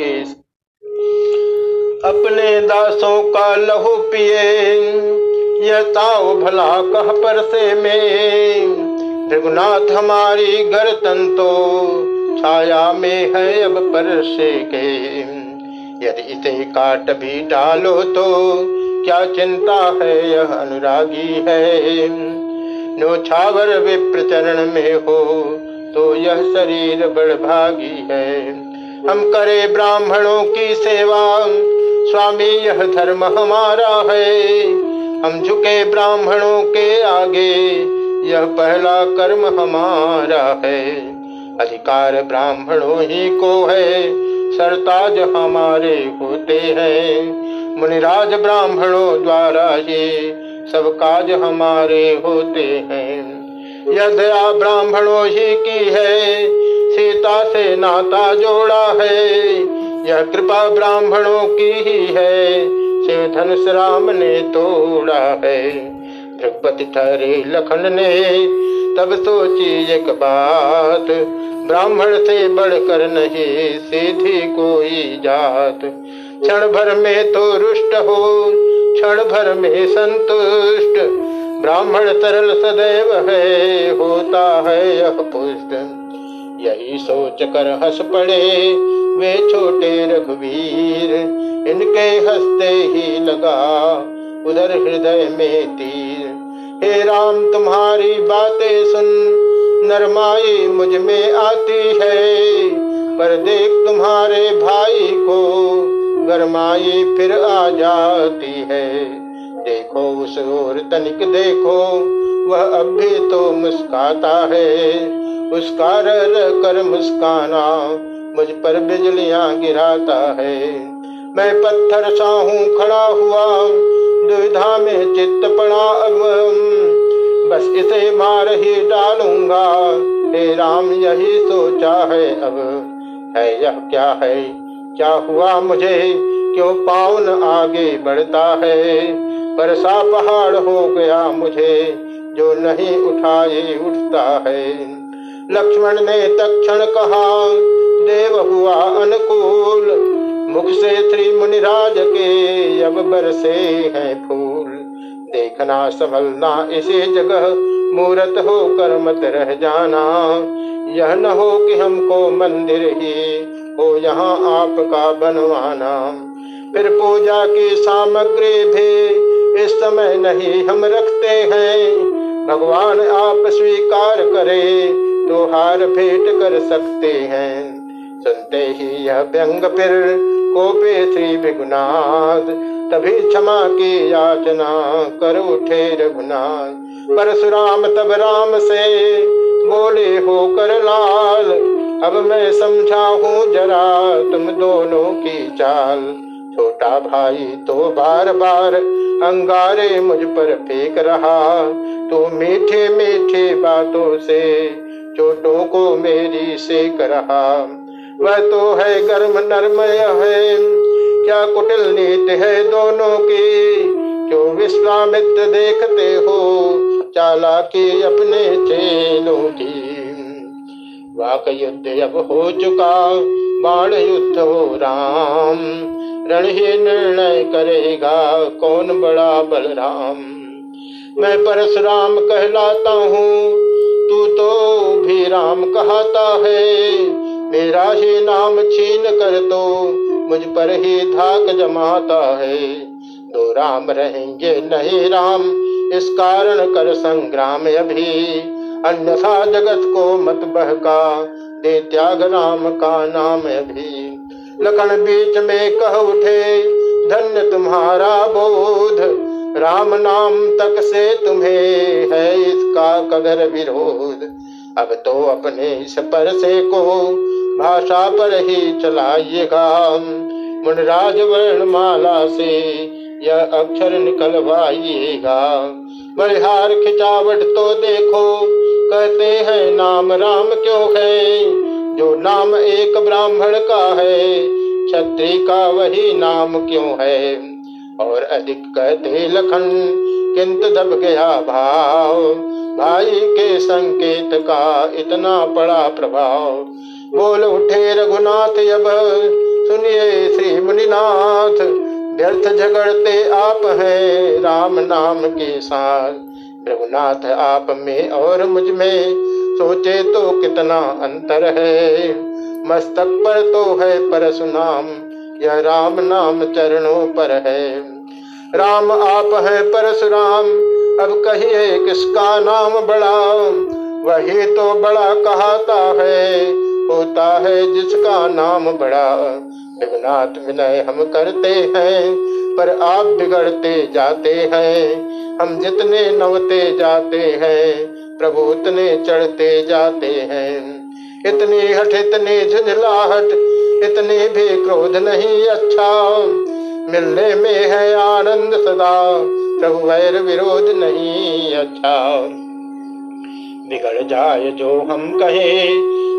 के अपने दासों का लहू पिए। यह ताओ भला कह पर से में? रघुनाथ हमारी गर्तन तो छाया में है अब पर से के। यदि इसे काट भी डालो तो क्या चिंता है, यह अनुरागी है। नो छावर विप्र चरण में हो तो यह शरीर बड़भागी है। हम करे ब्राह्मणों की सेवा। स्वामी, यह धर्म हमारा है। हम झुके ब्राह्मणों के आगे। यह पहला कर्म हमारा है। अधिकार ब्राह्मणों ही को है। सरताज हमारे होते हैं। मुनिराज ब्राह्मणों द्वारा ही सब काज हमारे होते हैं। यह दया ब्राह्मणों ही की है। सीता से नाता जोड़ा है। यह कृपा ब्राह्मणों की ही है। शिव धनुष राम ने तोड़ा है। द्रौपदी ठहरे लखन ने, तब सोची एक बात। ब्राह्मण से बढ़कर नहीं, सीधी कोई जात। क्षण भर में तो रुष्ट हो, क्षण भर में संतुष्ट। ब्राह्मण सरल सदैव है, होता है यह पुष्ट। यही सोच कर हंस पड़े वे छोटे रघुवीर। इनके हँसते ही लगा उधर हृदय में तीर। हे राम, तुम्हारी बातें सुन, नरमाई मुझमें आती है। पर देख तुम्हारे भाई को गरमाई फिर आ जाती है। देखो उस और तनिक देखो, वह अब भी तो मुस्काता है। उसका कर मुस्काना मुझ पर बिजलियाँ गिराता है। मैं पत्थर सा हूँ खड़ा हुआ, दुविधा में चित्त पड़ा अब। बस इसे मार ही डालूँगा, हे राम यही सोचा है अब। है यह क्या है? क्या हुआ मुझे? क्यों पावन आगे बढ़ता है? पर सा पहाड़ हो गया मुझे, जो नहीं उठाए उठता है। लक्ष्मण ने तक्षण कहा, देव हुआ अनुकूल, मुख से श्री मुनिराज के अब बरसे हैं फूल। देखना संभलना इसी जगह, मूर्त होकर मत रह जाना। यह न हो कि हमको मंदिर ही हो, यहाँ आपका बनवाना। फिर पूजा की सामग्री भी इस समय नहीं हम रखते हैं। भगवान आप स्वीकार करे तो हार भेंट कर सकते हैं। सुनते ही यह व्यंग फिर कोपे श्री विघुनाथ तभी क्षमा की याचना कर उठे रघुनाथ परशुराम तब राम से बोले, हो कर लाल, अब मैं समझा हूँ जरा तुम दोनों की चाल। छोटा भाई तो बार बार अंगारे मुझ पर फेंक रहा, तू तो मीठे मीठे बातों से चोटों को मेरी सेक रहा वह तो है गर्म नरमय है। क्या कुटिल नीति है दोनों की? जो विश्वामित्र देखते हो चाला के अपने चेलों की? वाक युद्ध अब हो चुका, बाण युद्ध हो राम। रण ही निर्णय करेगा कौन बड़ा बलराम। मैं परशुराम कहलाता हूँ तू तो भी राम कहता है। मेरा ही नाम छीन कर तो मुझ पर ही धाक जमाता है। दो राम रहेंगे नहीं राम, इस कारण कर संग्राम अभी। अन्यथा जगत को मत बहका, दे त्याग राम का नाम अभी। लखन बीच में कह उठे, धन्य तुम्हारा बोध। राम नाम तक से तुम्हें है इसका कदर विरोध। अब तो अपने इस पर से को भाषा पर ही चलाइएगा। मुनराज वर्ण माला से यह अक्षर निकलवाइएगा। बलिहार खिंचावट तो देखो, कहते हैं नाम राम क्यों है? जो नाम एक ब्राह्मण का है क्षत्रिय का वही नाम क्यों है? और अधिक कहते लखन, किंतु दब गया भाव। भाई के संकेत का इतना बड़ा प्रभाव। बोल उठे रघुनाथ अब सुनिए श्री मुनिनाथ, व्यर्थ झगड़ते आप हैं राम नाम के साथ। रघुनाथ, आप में और मुझमें, सोचे तो कितना अंतर है। मस्तक पर तो है परशुनाम यह राम नाम चरणों पर है? राम आप है परशुराम, अब कहिए किसका नाम बड़ा वही तो बड़ा कहता है, होता है जिसका नाम बड़ा। विघनाथ विनय हम करते हैं, पर आप बिगड़ते जाते हैं। हम जितने नवते जाते हैं, प्रभु उतने चढ़ते जाते हैं। इतनी हट इतनी झुंझलाहट इतनी भी क्रोध नहीं अच्छा। मिलने में है आनंद सदा, प्रभु वैर विरोध नहीं अच्छा। बिगड़ जाए जो हम कहे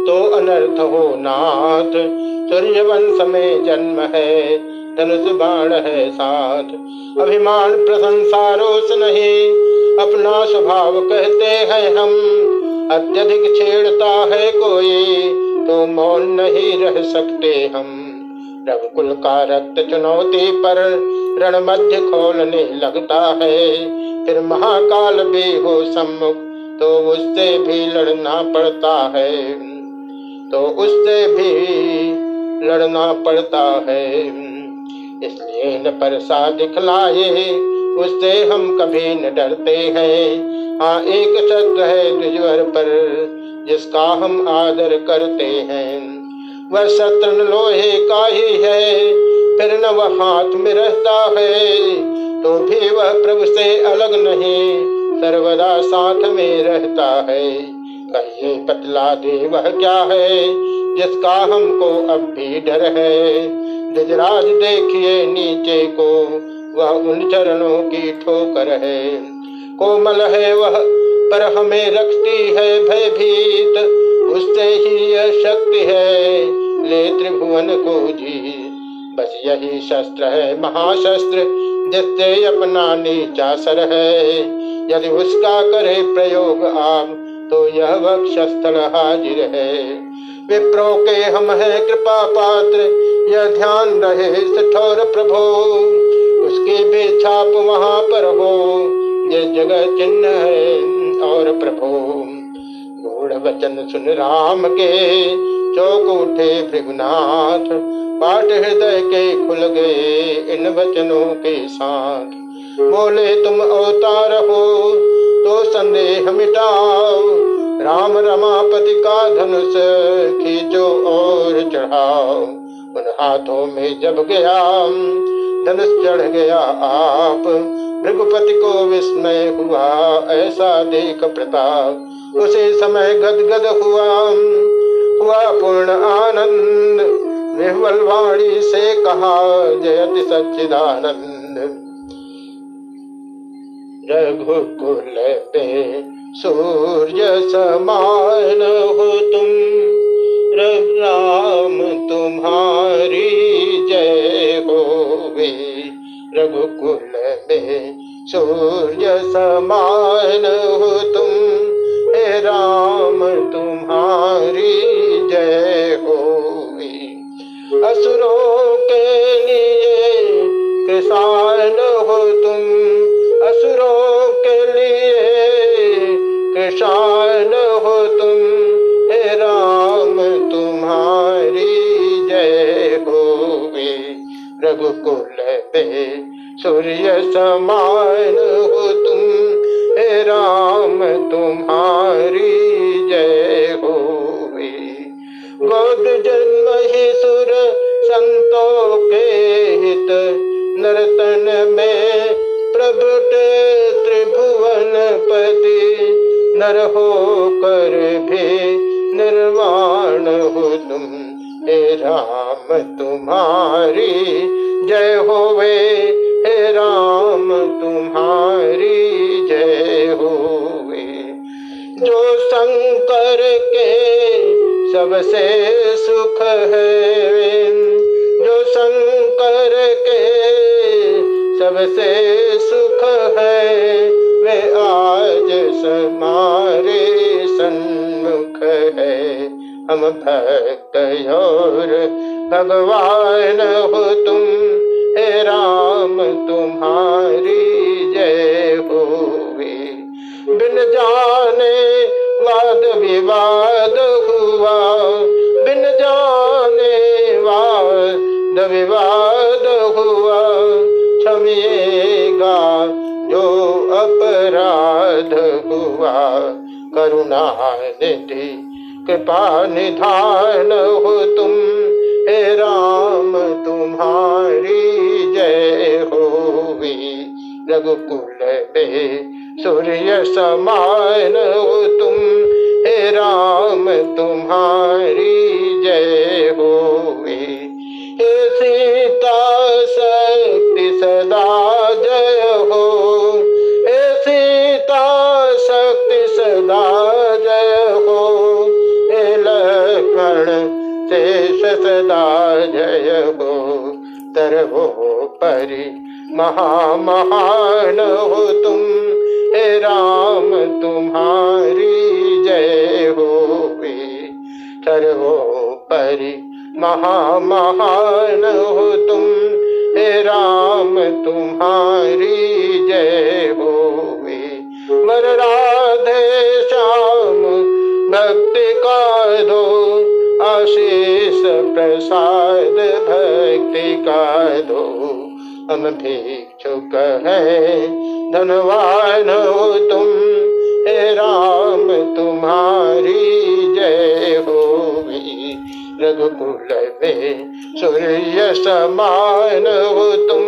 तो अनर्थ हो नाथ। सूर्य वंश में जन्म है, धनुष बाण है साथ। अभिमान प्रशंसा रोष नहीं, अपना स्वभाव कहते हैं हम। अत्यधिक छेड़ता है कोई तो मौन नहीं रह सकते हम। रघुकुल का रक्त चुनौती पर रण मध्य खोलने लगता है। फिर महाकाल भी हो सम्मुख तो उससे भी लड़ना पड़ता है। तो उससे भी लड़ना पड़ता है। इसलिए न परसा दिखलाए उससे हम कभी न डरते हैं। हाँ एक शस्त्र है, द्विजवर पर जिसका हम आदर करते हैं, वह शत्रु लोहे का ही है, फिर न वह हाथ में रहता है तो भी वह प्रभु से अलग नहीं, सर्वदा साथ में रहता है। कहिए पतला दे वह क्या है, जिसका हमको अब भी डर है? गजराज देखिए नीचे को, वह उन चरणों की ठोकर है। कोमल है वह पर हमें रखती है भयभीत, उससे ही यह शक्ति है, ले त्रिभुवन को जी। बस यही शस्त्र है, महाशस्त्र, जिससे अपना नीचा सर है। यदि उसका करे प्रयोग आप तो यह वक्षस्थल हाजिर है। विप्रो के हम है कृपा पात्र, यह ध्यान रहे सठोर प्रभो। उसकी भी छाप वहाँ पर हो, ये जगह चिन्ह है। और प्रभु। गूढ़ वचन सुन राम के। चौक उठे भृगुनाथ। पाठ हृदय के खुल गए इन वचनों के साथ। बोले, तुम अवतार हो तो संदेह मिटाओ। राम रमापति का धनुष खींचो और चढ़ाओ। उन हाथों में जब गया, धनुष चढ़ गया आप। भृगुपति को विस्मय हुआ, ऐसा देख प्रताप। उसी समय गदगद हुआ हुआ पूर्ण आनंद। विह्वल वाणी से कहा जयति सच्चिदानंद। रघुकुल पे सूर्य समान हो तुम। राम तुम्हारी जय। रघुकुल में सूर्य समान हो तुम। हे राम, तुम्हारी जय हो असुरों के लिए किसान हो तुम। असुरों के लिए किसान हो तुम। हे राम, तुम्हारी जय हो रघुकुल पे सूर्य समान हो तुम, हे राम तुम्हारी जय हो गोद जन्म ही सुर संतों के हित, नर्तन में प्रभुट त्रिभुवन पति, नर हो कर भी निर्वाण हो तुम, हे राम तुम्हारी जय होवे, हे राम, तुम्हारी जय होवे। जो शंकर के सबसे सुख है जो शंकर के सबसे सुख है वे, आज समारे सन्मुख है। हम भक्त और भगवान हो तुम। राम, तुम्हारी जय होवे। बिन जाने वाद विवाद हुआ। बिन जाने वाद विवाद हुआ। क्षमिएगा जो अपराध हुआ। करुणा निधि, कृपा निधान हो तुम। हे राम, तुम्हारी रघुकुल सूर्य समान हो तुम। हे राम, तुम्हारी जय हे सीता, शक्ति सदा जय हो। हे सीता, शक्ति सदा जय हो। हे लक्ष्मण, शेष सदा जय हो। तर हो परि महामहान हो तुम। हे राम, तुम्हारी जय हो तर हो परि महामहान हो तुम। हे राम, तुम्हारी जय हो वर राधे श्याम, भक्ति का दो। आशीष प्रसाद, भक्ति का दो। हम भिक्षुक है। धनवान हो तुम, हे राम, तुम्हारी जय हो रघुकुल में सूर्य समान हो तुम,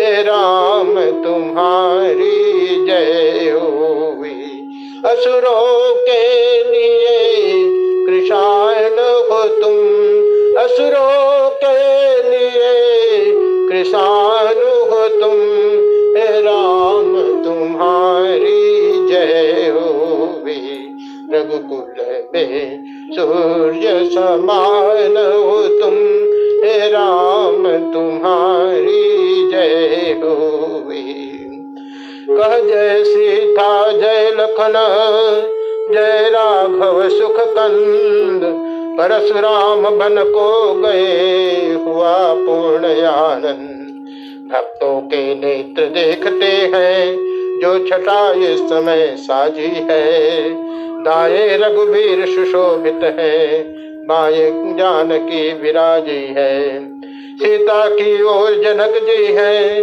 हे राम, तुम्हारी जय हो असुरों के लिए कृषाण हो तुम, असुरों के लिए कृषाण रघुकुल में सूर्य समान हो तुम, हे राम तुम्हारी जय हो कह जय सीता जय लखन, जय राघव सुख कंद परशुराम बन को गए हुआ पूर्ण आनंद भक्तों के नेत्र देखते हैं, जो छटा इस समय साजी है। दाए रघुवीर सुशोभित है, बाए जानकी विराजी है। सीता की ओर जनक जी है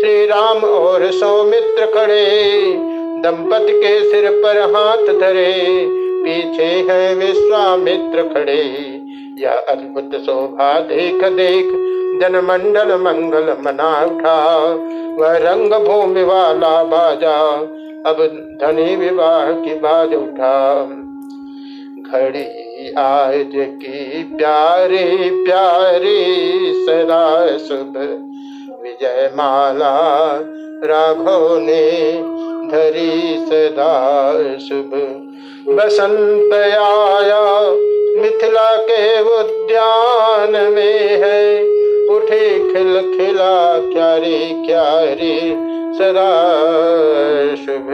श्री राम और सौमित्र खड़े, दंपत के सिर पर हाथ धरे, पीछे है विश्वामित्र खड़े। यह अद्भुत शोभा देख देख जनमंडल मंगल मना उठा, वह रंग भूमि वाला बाजा अब धनी विवाह की बाज उठा। घड़ी आज की प्यारी प्यारी सदा शुभ। विजय माला राघो ने धरी सदा शुभ। बसंत आया, मिथिला के उद्यान में है। उठे खिल खिला क्यारी क्यारी सदा शुभ